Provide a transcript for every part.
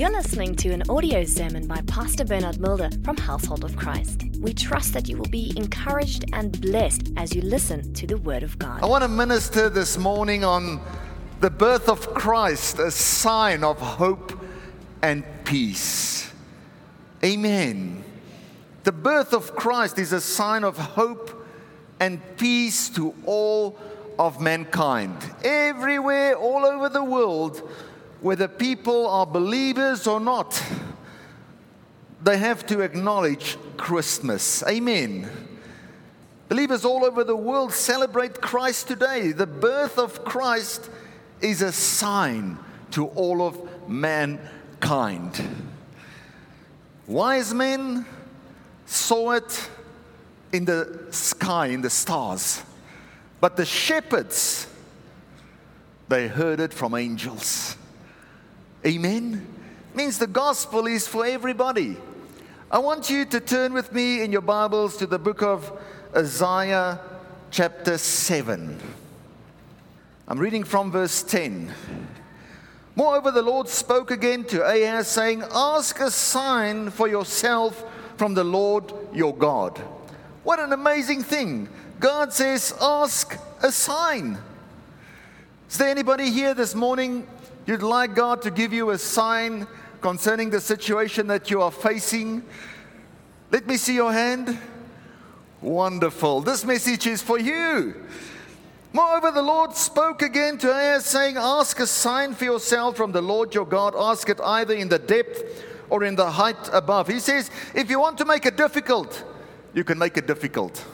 You're listening to an audio sermon by Pastor Bernard Mulder from Household of Christ. We trust that you will be encouraged and blessed as you listen to the Word of God. I want to minister this morning on the birth of Christ, a sign of hope and peace. Amen. The birth of Christ is a sign of hope and peace to all of mankind. Everywhere, all over the world, whether people are believers or not, they have to acknowledge Christmas. Amen. Believers all over the world celebrate Christ today. The birth of Christ is a sign to all of mankind. Wise men saw it in the sky, in the stars, but the shepherds, they heard it from angels. Amen. Means the gospel is for everybody. I want you to turn with me in your Bibles to the book of Isaiah, chapter 7. I'm reading from verse 10. Moreover, the Lord spoke again to Ahaz, saying, Ask a sign for yourself from the Lord your God. What an amazing thing! God says, Ask a sign. Is there anybody here this morning You'd like God to give you a sign concerning the situation that you are facing. Let me see your hand. Wonderful. This message is for you. Moreover, the Lord spoke again to Ahaz, saying, Ask a sign for yourself from the Lord your God. Ask it either in the depth or in the height above. He says, If you want to make it difficult, you can make it difficult.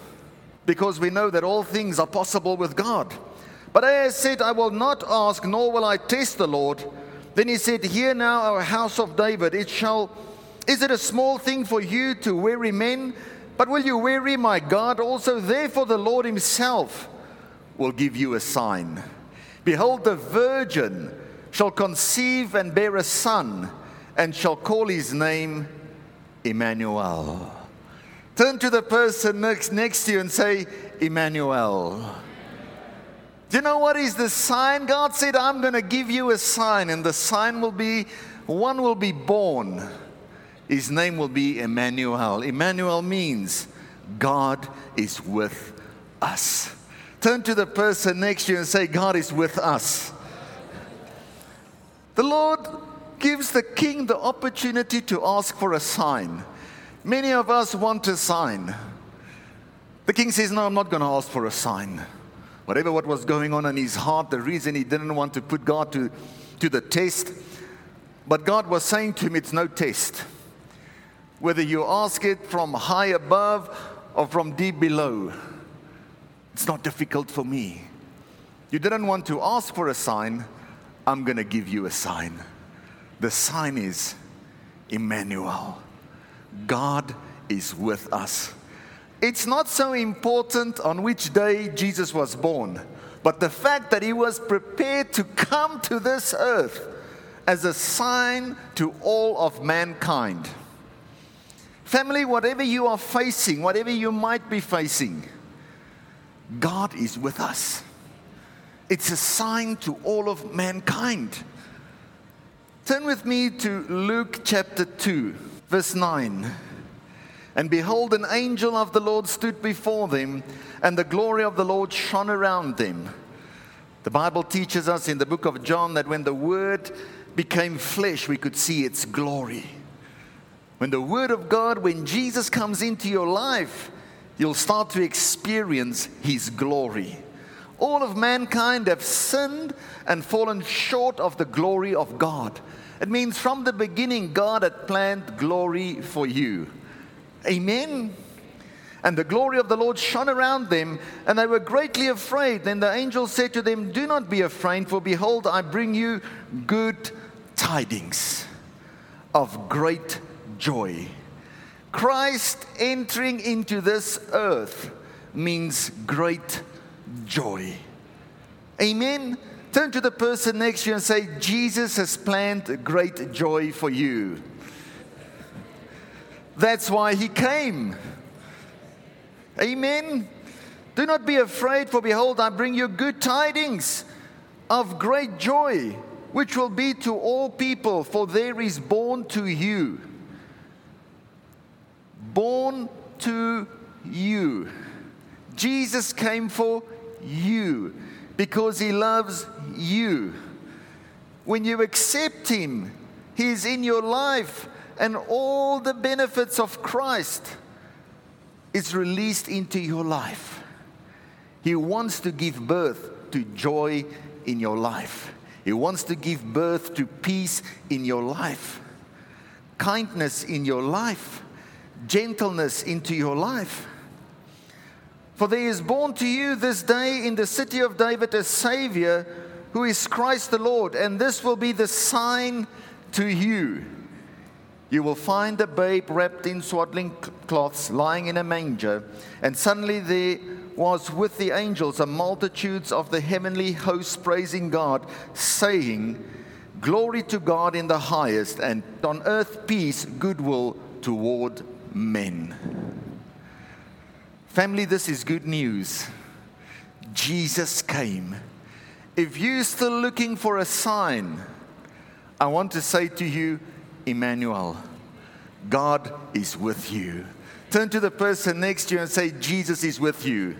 Because we know that all things are possible with God. But Ahaz said, I will not ask, nor will I test the Lord. Then he said, Hear now, our house of David, it shall, is it a small thing for you to weary men? But will you weary my God also? Therefore, the Lord himself will give you a sign. Behold, the virgin shall conceive and bear a son, and shall call his name Emmanuel. Turn to the person next, next to you and say, Emmanuel. Do you know what is the sign? God said, I'm going to give you a sign, and the sign will be one will be born. His name will be Emmanuel. Emmanuel means God is with us. Turn to the person next to you and say, God is with us. The Lord gives the king the opportunity to ask for a sign. Many of us want a sign. The king says, No, I'm not going to ask for a sign whatever what was going on in his heart, the reason he didn't want to put God to, to the test. But God was saying to him, it's no test. Whether you ask it from high above or from deep below, it's not difficult for me. You didn't want to ask for a sign, I'm going to give you a sign. The sign is Emmanuel. God is with us. It's not so important on which day Jesus was born, but the fact that he was prepared to come to this earth as a sign to all of mankind. Family, whatever you are facing, whatever you might be facing, God is with us. It's a sign to all of mankind. Turn with me to Luke chapter 2, verse 9. And behold, an angel of the Lord stood before them, and the glory of the Lord shone around them. The Bible teaches us in the book of John that when the Word became flesh, we could see its glory. When the Word of God, when Jesus comes into your life, you'll start to experience His glory. All of mankind have sinned and fallen short of the glory of God. It means from the beginning, God had planned glory for you. Amen. And the glory of the Lord shone around them, and they were greatly afraid. Then the angel said to them, Do not be afraid, for behold, I bring you good tidings of great joy. Christ entering into this earth means great joy. Amen. Turn to the person next to you and say, Jesus has planned great joy for you. That's why he came. Amen. Do not be afraid, for behold, I bring you good tidings of great joy, which will be to all people, for there is born to you. Born to you. Jesus came for you because he loves you. When you accept him, he is in your life, and all the benefits of Christ is released into your life. He wants to give birth to joy in your life. He wants to give birth to peace in your life, kindness in your life, gentleness into your life. For there is born to you this day in the city of David a Savior who is Christ the Lord, and this will be the sign to you. You will find a babe wrapped in swaddling cloths lying in a manger. And suddenly there was with the angels a multitudes of the heavenly hosts praising God, saying, Glory to God in the highest, and on earth peace, goodwill toward men. Family, this is good news. Jesus came. If you're still looking for a sign, I want to say to you, Emmanuel, God is with you. Turn to the person next to you and say, Jesus is with you.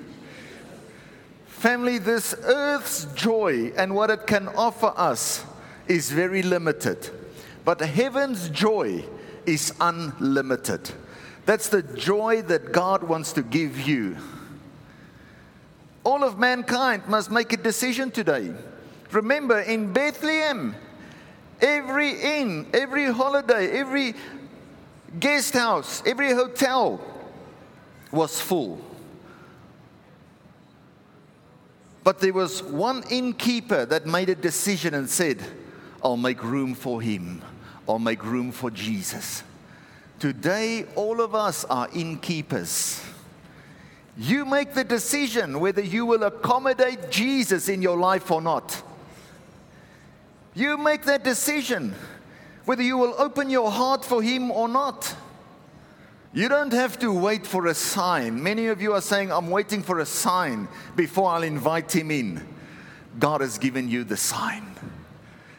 Family, this earth's joy and what it can offer us is very limited. But heaven's joy is unlimited. That's the joy that God wants to give you. All of mankind must make a decision today. Remember, in Bethlehem, Every inn, every holiday, every guest house, every hotel was full. But there was one innkeeper that made a decision and said, I'll make room for him. I'll make room for Jesus. Today, all of us are innkeepers. You make the decision whether you will accommodate Jesus in your life or not. You make that decision whether you will open your heart for Him or not. You don't have to wait for a sign. Many of you are saying, I'm waiting for a sign before I'll invite Him in. God has given you the sign.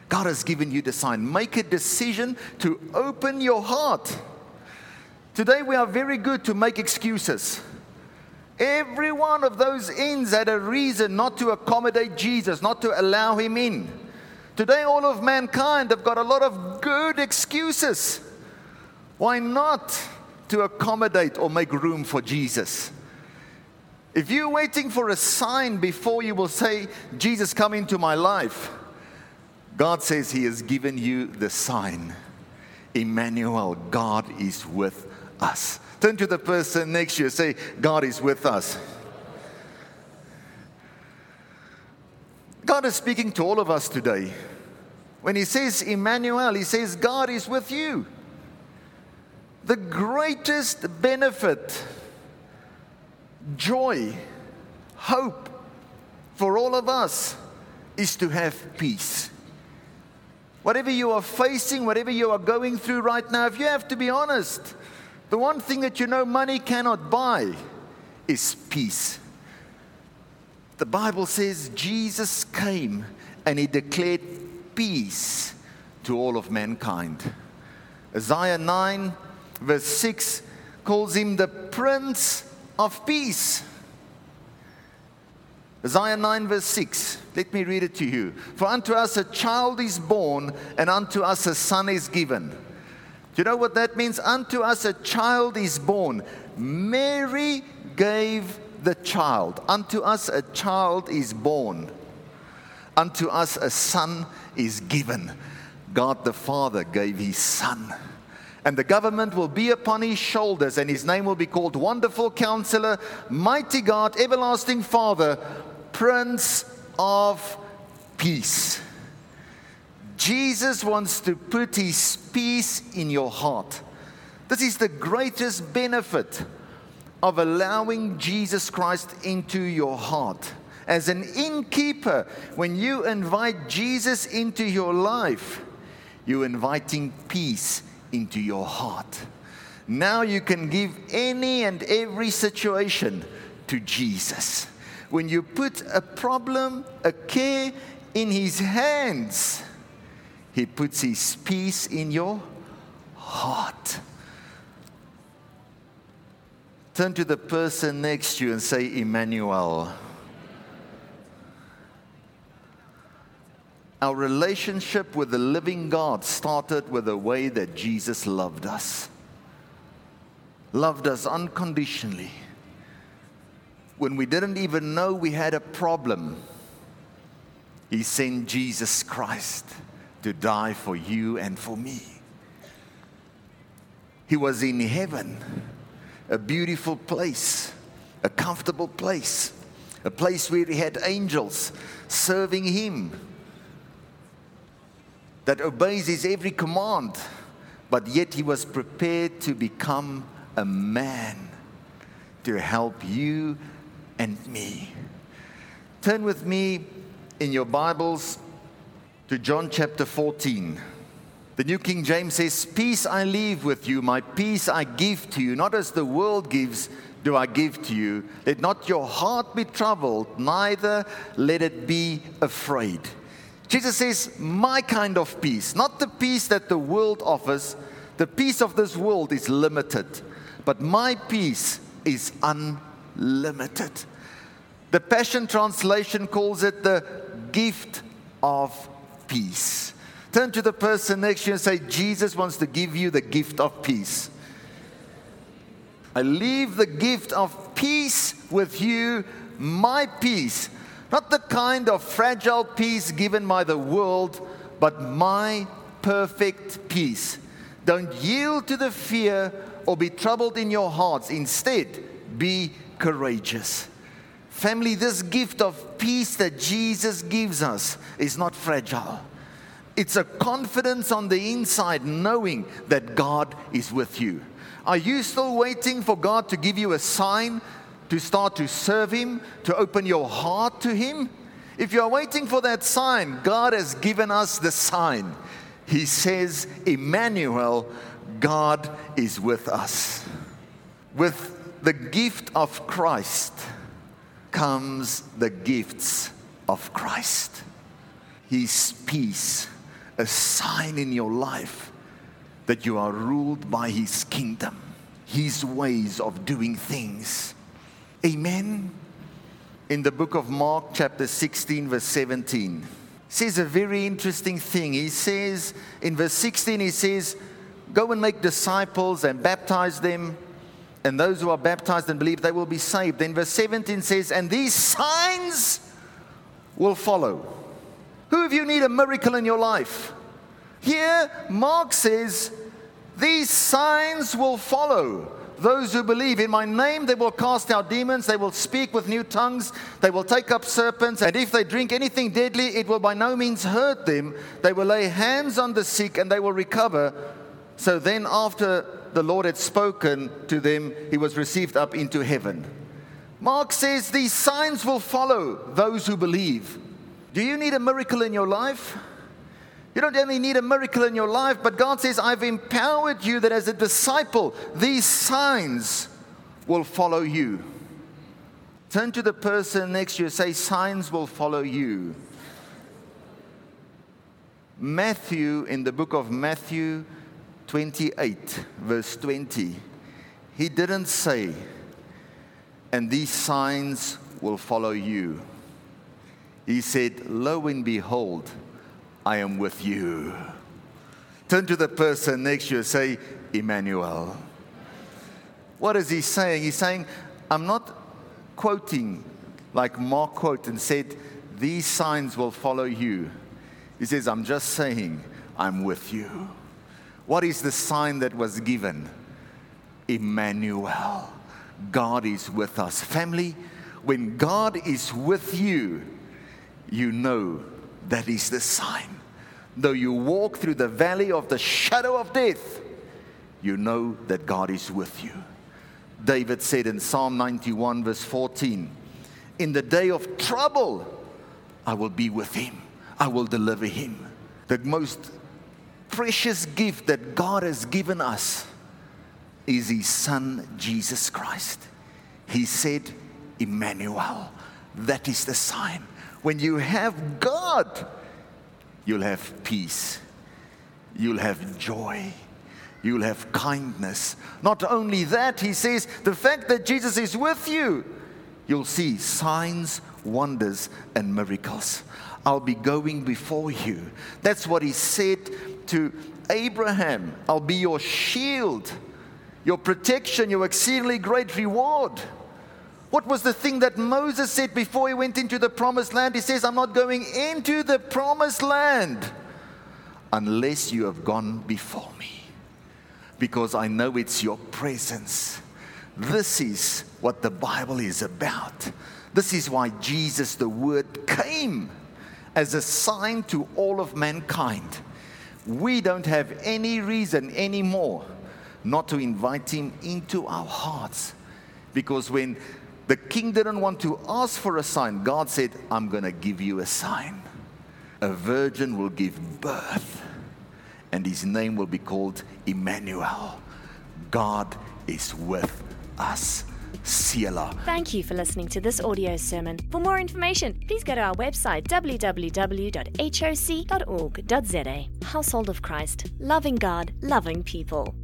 God has given you the sign. Make a decision to open your heart. Today, we are very good to make excuses. Every one of those inns had a reason not to accommodate Jesus, not to allow him in. Today, all of mankind have got a lot of good excuses. Why not to accommodate or make room for Jesus? If you're waiting for a sign before you will say, Jesus, come into my life, God says He has given you the sign. Emmanuel, God is with us. Turn to the person next to you, say, God is with us. God is speaking to all of us today. When he says Emmanuel, he says God is with you. The greatest benefit, joy, hope for all of us is to have peace. Whatever you are facing, whatever you are going through right now, if you have to be honest, the one thing that you know money cannot buy is peace. The Bible says Jesus came and he declared peace to all of mankind. Isaiah 9, verse 6 calls him the Prince of Peace. Isaiah 9, verse 6. Let me read it to you. For unto us a child is born, and unto us a son is given. Do you know what that means? Unto us a child is born. Mary gave the child. Unto us a child is born. Unto us a son is given. God the Father gave his son. And the government will be upon his shoulders, and his name will be called Wonderful Counselor, Mighty God, Everlasting Father, Prince of Peace. Jesus wants to put his peace in your heart. This is the greatest benefit of allowing Jesus Christ into your heart. As an innkeeper, when you invite Jesus into your life, you're inviting peace into your heart. Now you can give any and every situation to Jesus. When you put a problem, a care in his hands, He puts His peace in your heart. Turn to the person next to you and say, Emmanuel. Our relationship with the living God started with the way that Jesus loved us. Loved us unconditionally. When we didn't even know we had a problem, He sent Jesus Christ to die for you and for me. He was in heaven, a beautiful place, a comfortable place, a place where He had angels serving Him that obeys his every command, but yet he was prepared to become a man to help you and me. Turn with me in your Bibles to John chapter 14. The New King James says, Peace I leave with you, my peace I give to you, not as the world gives, do I give to you. Let not your heart be troubled, neither let it be afraid. Jesus says, My kind of peace, not the peace that the world offers. The peace of this world is limited, but my peace is unlimited. The Passion Translation calls it the gift of peace. Turn to the person next to you and say, Jesus wants to give you the gift of peace. I leave the gift of peace with you, my peace not the kind of fragile peace given by the world, but my perfect peace. Don't yield to the fear or be troubled in your hearts. Instead, be courageous. Family, this gift of peace that Jesus gives us is not fragile. It's a confidence on the inside, knowing that God is with you. Are you still waiting for God to give you a sign to start to serve Him, to open your heart to Him. If you are waiting for that sign, God has given us the sign. He says, Emmanuel, God is with us. With the gift of Christ comes the gifts of Christ. His peace, a sign in your life that you are ruled by His kingdom, His ways of doing things Amen. In the book of Mark, chapter 16, verse 17, says a very interesting thing. He says, in verse 16, he says, Go and make disciples and baptize them, and those who are baptized and believe they will be saved. Then verse 17 says, And these signs will follow. Who of you need a miracle in your life? Here, Mark says, These signs will follow those who believe in my name, they will cast out demons, they will speak with new tongues, they will take up serpents, and if they drink anything deadly, it will by no means hurt them. They will lay hands on the sick and they will recover. So then, after the Lord had spoken to them, he was received up into heaven. Mark says these signs will follow those who believe. Do you need a miracle in your life? You don't only need a miracle in your life, but God says, I've empowered you that as a disciple, these signs will follow you. Turn to the person next to you, say, Signs will follow you. Matthew, in the book of Matthew 28, verse 20, he didn't say, and these signs will follow you. He said, Lo and behold, I am with you. Turn to the person next to you and say, Emmanuel. What is he saying? He's saying, I'm not quoting like Mark quoted and said, These signs will follow you. He says, I'm just saying, I'm with you. What is the sign that was given? Emmanuel. God is with us. Family, when God is with you, you know that is the sign. Though you walk through the valley of the shadow of death, you know that God is with you. David said in Psalm 91, verse 14, In the day of trouble, I will be with him, I will deliver him. The most precious gift that God has given us is his son, Jesus Christ. He said, Emmanuel. That is the sign. When you have God, you'll have peace. you'll have joy. You'll have kindness. Not only that, he says, the fact that Jesus is with you, you'll see signs, wonders, and miracles. I'll be going before you. That's what he said to Abraham. I'll be your shield, your protection, your exceedingly great reward. What was the thing that Moses said before he went into the promised land? He says, I'm not going into the promised land unless you have gone before me, because I know it's your presence. This is what the Bible is about. This is why Jesus, the Word, came as a sign to all of mankind. We don't have any reason anymore not to invite Him into our hearts. Because when the king didn't want to ask for a sign. God said, I'm going to give you a sign. A virgin will give birth, and his name will be called Emmanuel. God is with us. Selah. Thank you for listening to this audio sermon. For more information, please go to our website www.hoc.org.za. Household of Christ, loving God, loving people.